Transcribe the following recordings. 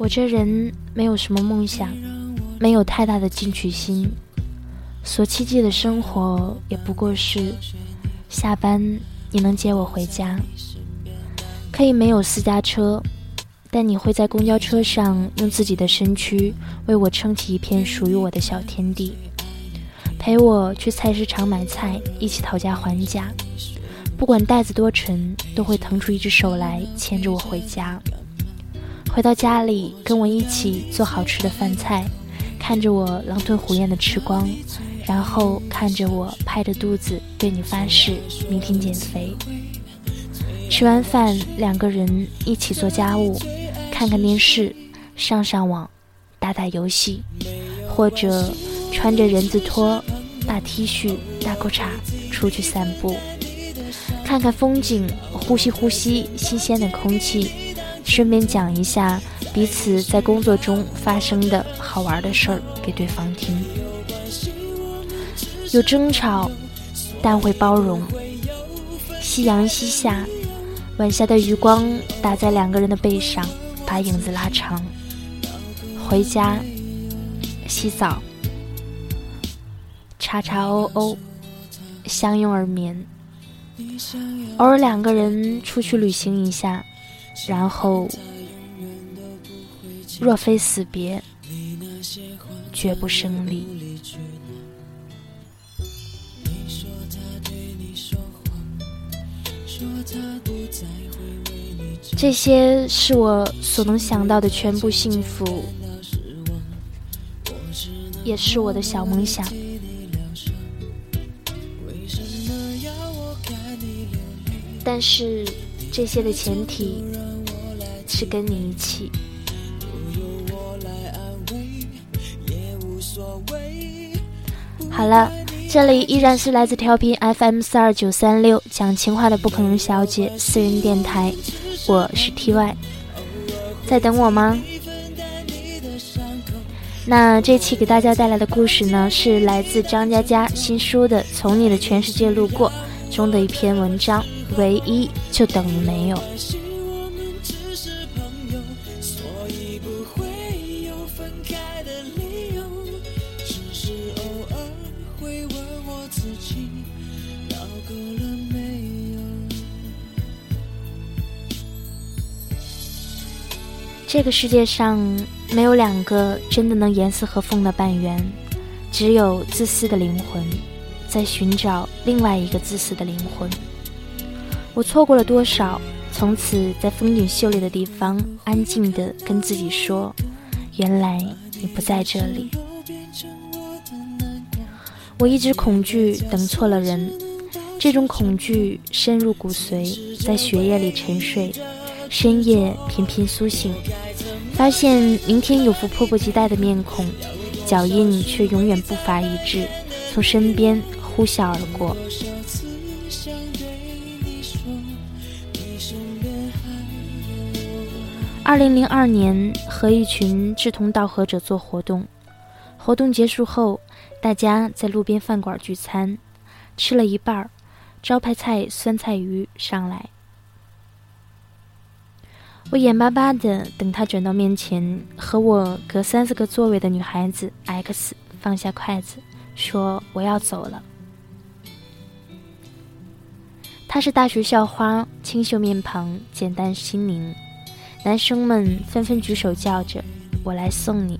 我这人没有什么梦想，没有太大的进取心，所期冀的生活也不过是下班你能接我回家，可以没有私家车，但你会在公交车上用自己的身躯为我撑起一片属于我的小天地，陪我去菜市场买菜，一起讨价还价，不管袋子多沉，都会腾出一只手来牵着我回家。回到家里，跟我一起做好吃的饭菜，看着我狼吞虎咽的吃光，然后看着我拍着肚子对你发誓明天减肥。吃完饭，两个人一起做家务，看看电视，上上网，打打游戏，或者穿着人字拖、大 T 恤、大裤衩出去散步，看看风景，呼吸呼吸新鲜的空气。顺便讲一下彼此在工作中发生的好玩的事儿给对方听，有争吵，但会包容。夕阳西下，晚霞的余光打在两个人的背上，把影子拉长。回家，洗澡，叉叉哦哦，相拥而眠。偶尔两个人出去旅行一下。然后，若非死别，绝不生离。这些是我所能想到的全部幸福，也是我的小梦想。但是。这些的前提是跟你一起。好了，这里依然是来自调频 FM 四二九三六讲情话的不可能小姐私人电台，我是 TY，在等我吗？那这期给大家带来的故事呢，是来自张嘉佳新书的《从你的全世界路过》中的一篇文章。唯一就等于没有。这个世界上没有两个真的能严丝合缝的半圆，只有自私的灵魂在寻找另外一个自私的灵魂。我错过了多少？从此在风景秀丽的地方，安静地跟自己说：“原来你不在这里。”我一直恐惧等错了人，这种恐惧深入骨髓，在血液里沉睡。深夜频频苏醒，发现明天有副迫不及待的面孔，脚印却永远步伐一致，从身边呼啸而过。二零零二年，和一群志同道合者做活动。活动结束后，大家在路边饭馆聚餐，吃了一半儿，招牌菜酸菜鱼上来。我眼巴巴的等他转到面前，和我隔三四个座位的女孩子 X 放下筷子，说：“我要走了。”她是大学校花，清秀面庞，简单心灵。男生们纷纷举手叫着：“我来送你。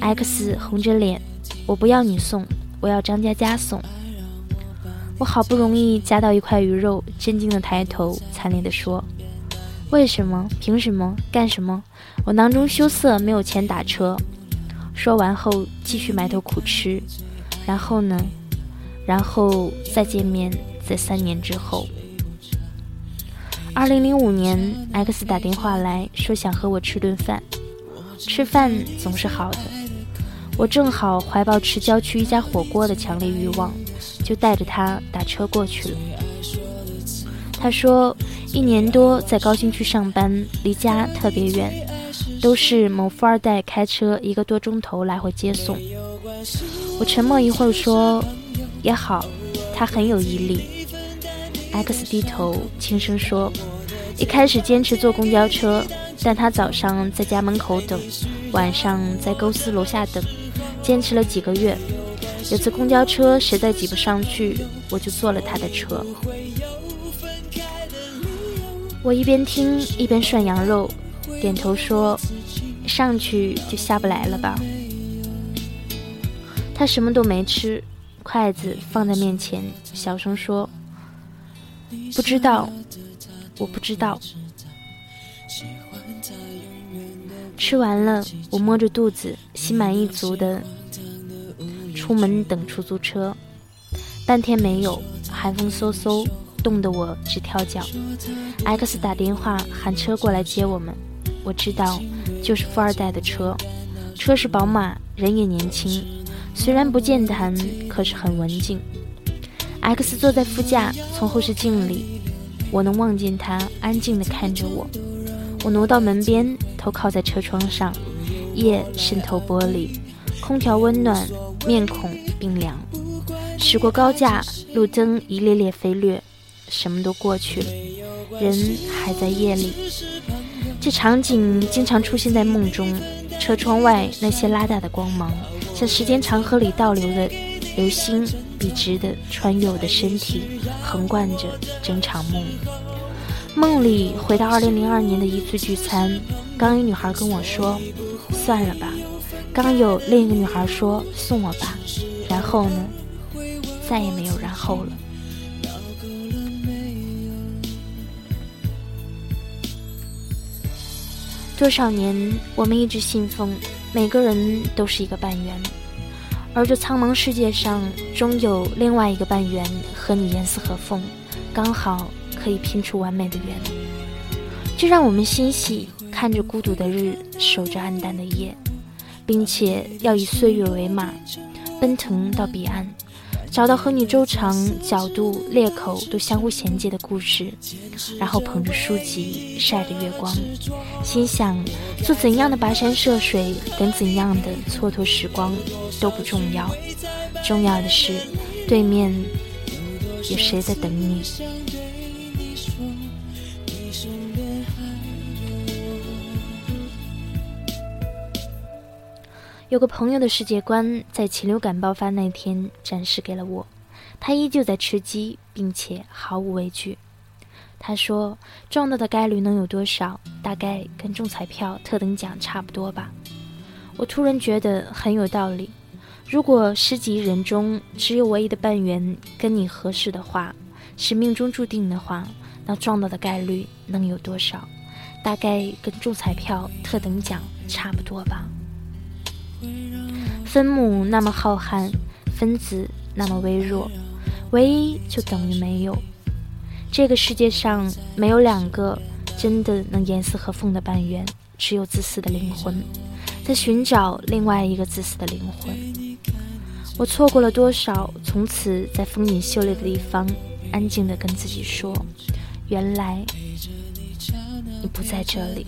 ”X 红着脸：“我不要你送，我要张佳佳送。”我好不容易夹到一块鱼肉，震惊的抬头，惨烈的说：“为什么？凭什么？干什么？我囊中羞涩，没有钱打车。”说完后，继续埋头苦吃。然后呢？然后再见面，在三年之后。二零零五年，X 打电话来说想和我吃顿饭，吃饭总是好的。我正好怀抱吃郊区一家火锅的强烈欲望，就带着他打车过去了。他说，一年多在高新区上班，离家特别远，都是某富二代开车一个多钟头来回接送。我沉默一会儿说，也好，他很有毅力。X 低头轻声说：“一开始坚持坐公交车，但他早上在家门口等，晚上在公司楼下等，坚持了几个月。有次公交车实在挤不上去，我就坐了他的车。我一边听一边涮羊肉，点头说：“上去就下不来了吧？”他什么都没吃，筷子放在面前，小声说：“不知道，我不知道。”吃完了，我摸着肚子，心满意足的出门等出租车。半天没有，寒风嗖嗖，冻得我直跳脚。X 打电话喊车过来接我们，我知道，就是富二代的车，车是宝马，人也年轻。虽然不健谈，可是很文静。X 坐在副驾，从后视镜里，我能望见他安静地看着我。我挪到门边，头靠在车窗上，夜渗透玻璃，空调温暖，面孔冰凉。驶过高架，路灯一列列飞掠，什么都过去了，人还在夜里。这场景经常出现在梦中，车窗外那些拉大的光芒。像时间长河里倒流的流星，笔直的穿越我的身体，横贯着整场梦。梦里回到二零零二年的一次聚餐，刚一女孩跟我说：“算了吧。”刚有另一个女孩说：“送我吧。”然后呢？再也没有然后了。多少年，我们一直信奉。每个人都是一个半圆，而这苍茫世界上，终有另外一个半圆和你严丝合缝，刚好可以拼出完美的圆。就让我们欣喜，看着孤独的日，守着暗淡的夜，并且要以岁月为马，奔腾到彼岸。找到和你周长、角度、裂口都相互衔接的故事，然后捧着书籍，晒着月光，心想做怎样的跋山涉水，等怎样的蹉跎时光都不重要，重要的是对面有谁在等你。有个朋友的世界观在禽流感爆发那天展示给了我，他依旧在吃鸡，并且毫无畏惧。他说：“撞到的概率能有多少？大概跟中彩票特等奖差不多吧。”我突然觉得很有道理。如果十几人中只有唯一的半圆跟你合适的话，是命中注定的话，那撞到的概率能有多少？大概跟中彩票特等奖差不多吧。分母那么浩瀚，分子那么微弱，唯一就等于没有。这个世界上没有两个真的能严丝合缝的半圆，只有自私的灵魂在寻找另外一个自私的灵魂。我错过了多少？从此在风景秀丽的地方，安静地跟自己说：“原来你不在这里。”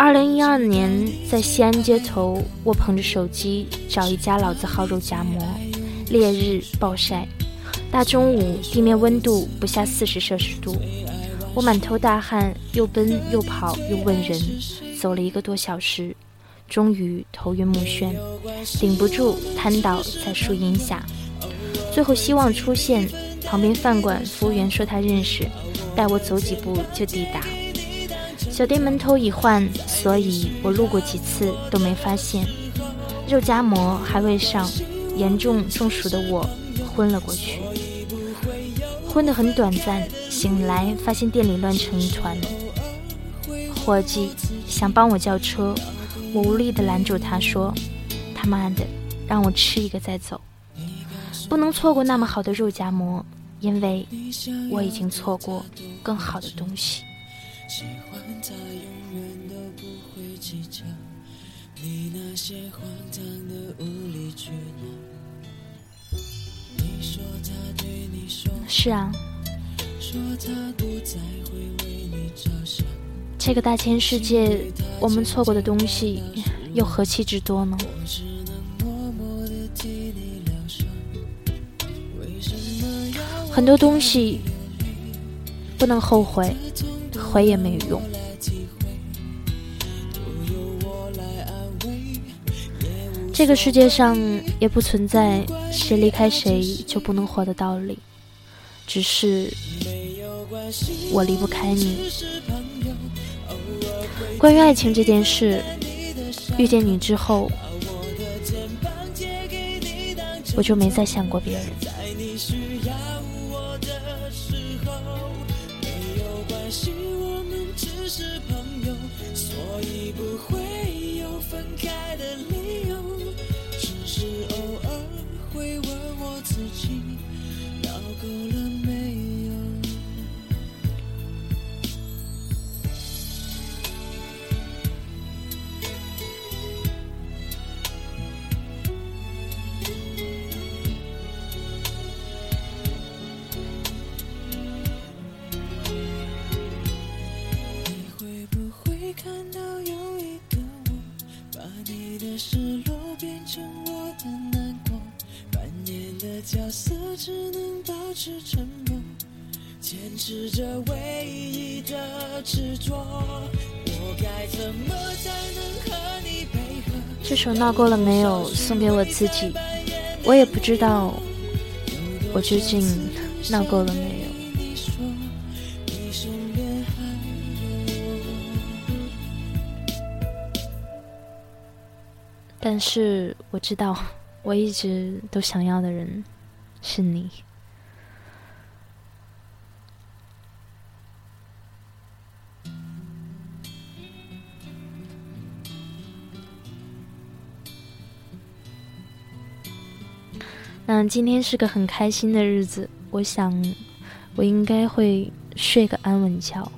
二零一二年，在西安街头，我捧着手机找一家老字号肉夹馍。烈日暴晒，大中午，地面温度不下四十摄氏度。我满头大汗，又奔又跑又问人，走了一个多小时，终于头晕目眩，顶不住，瘫倒在树荫下。最后希望出现，旁边饭馆服务员说他认识，带我走几步就抵达。小店门头已换，所以我路过几次都没发现。肉夹馍还未上，严重中暑的我昏了过去，昏得很短暂。醒来发现店里乱成一团，伙计想帮我叫车，我无力地拦住他说：“他妈的，让我吃一个再走，不能错过那么好的肉夹馍，因为我已经错过更好的东西。”他永远都不会计较你那些荒唐的无理取闹你说他对你说是啊说他不再会为你着想这个大千世界我们错过的东西又何其之多呢我只能默默地替你疗伤为什么要很多东西不能后悔悔也没有用。这个世界上也不存在谁离开谁就不能活的道理，只是我离不开你。关于爱情这件事，遇见你之后，我就没再想过别人。持着唯一的执着，我该怎么才能和你配合这首闹够了没有？送给我自己，我也不知道我究竟闹够了没有。但是我知道，我一直都想要的人是你。那今天是个很开心的日子，我想我应该会睡个安稳觉。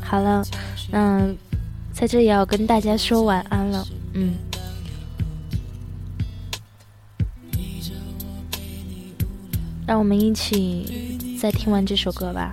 好了，那在这也要跟大家说晚安了，嗯。让我们一起再听完这首歌吧。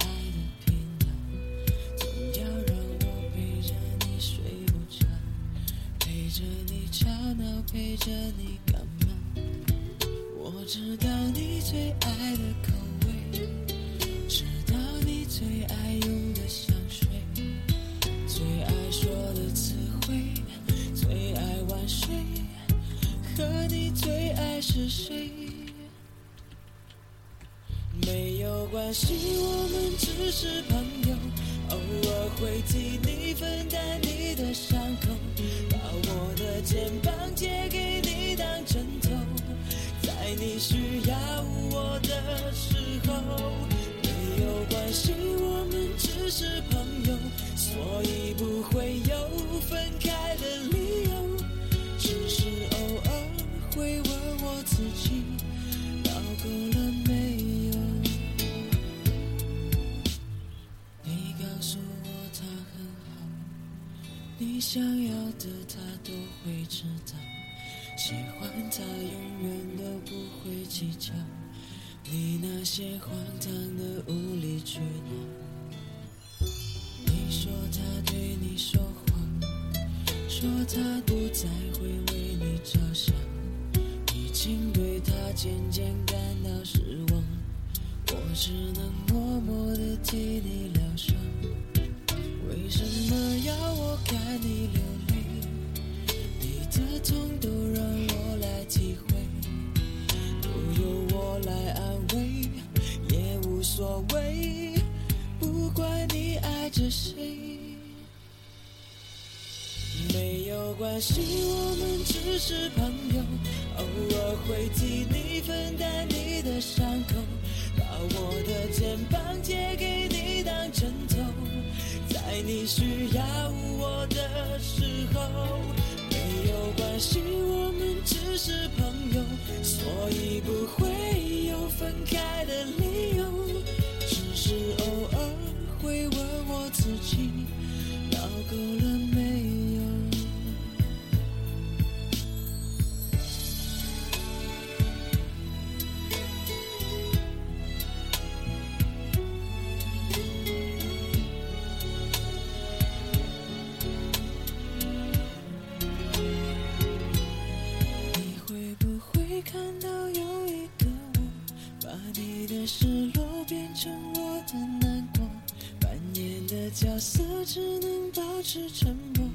谁，没有关系，我们只是朋友，偶尔会替你分担你的伤口，把我的肩膀借给你当枕头，在你需要我的时候。没有关系，我们只是朋友，所以不会有想要的他都会知道，喜欢他永远都不会计较，你那些荒唐的无理取闹。你说他对你说谎，说他不再会为你着想，已经对他渐渐感到失望，我只能默默的替你疗伤。什么要我看你流泪？你的痛都让我来体会，都由我来安慰，也无所谓。不管你爱着谁，没有关系，我们只是朋友，偶尔会替你分担你的伤口，我的肩膀借给你当枕头。在你需要我的时候，没有关系，我们只是朋友，所以不会有分开的理由。只是偶尔会问我自己，闹够能保持沉默，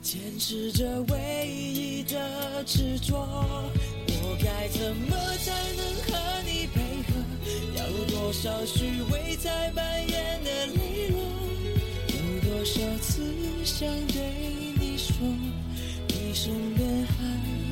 坚持着唯一的执着。我该怎么才能和你配合？要多少虚伪才扮演的利落？有多少次想对你说，你身边还。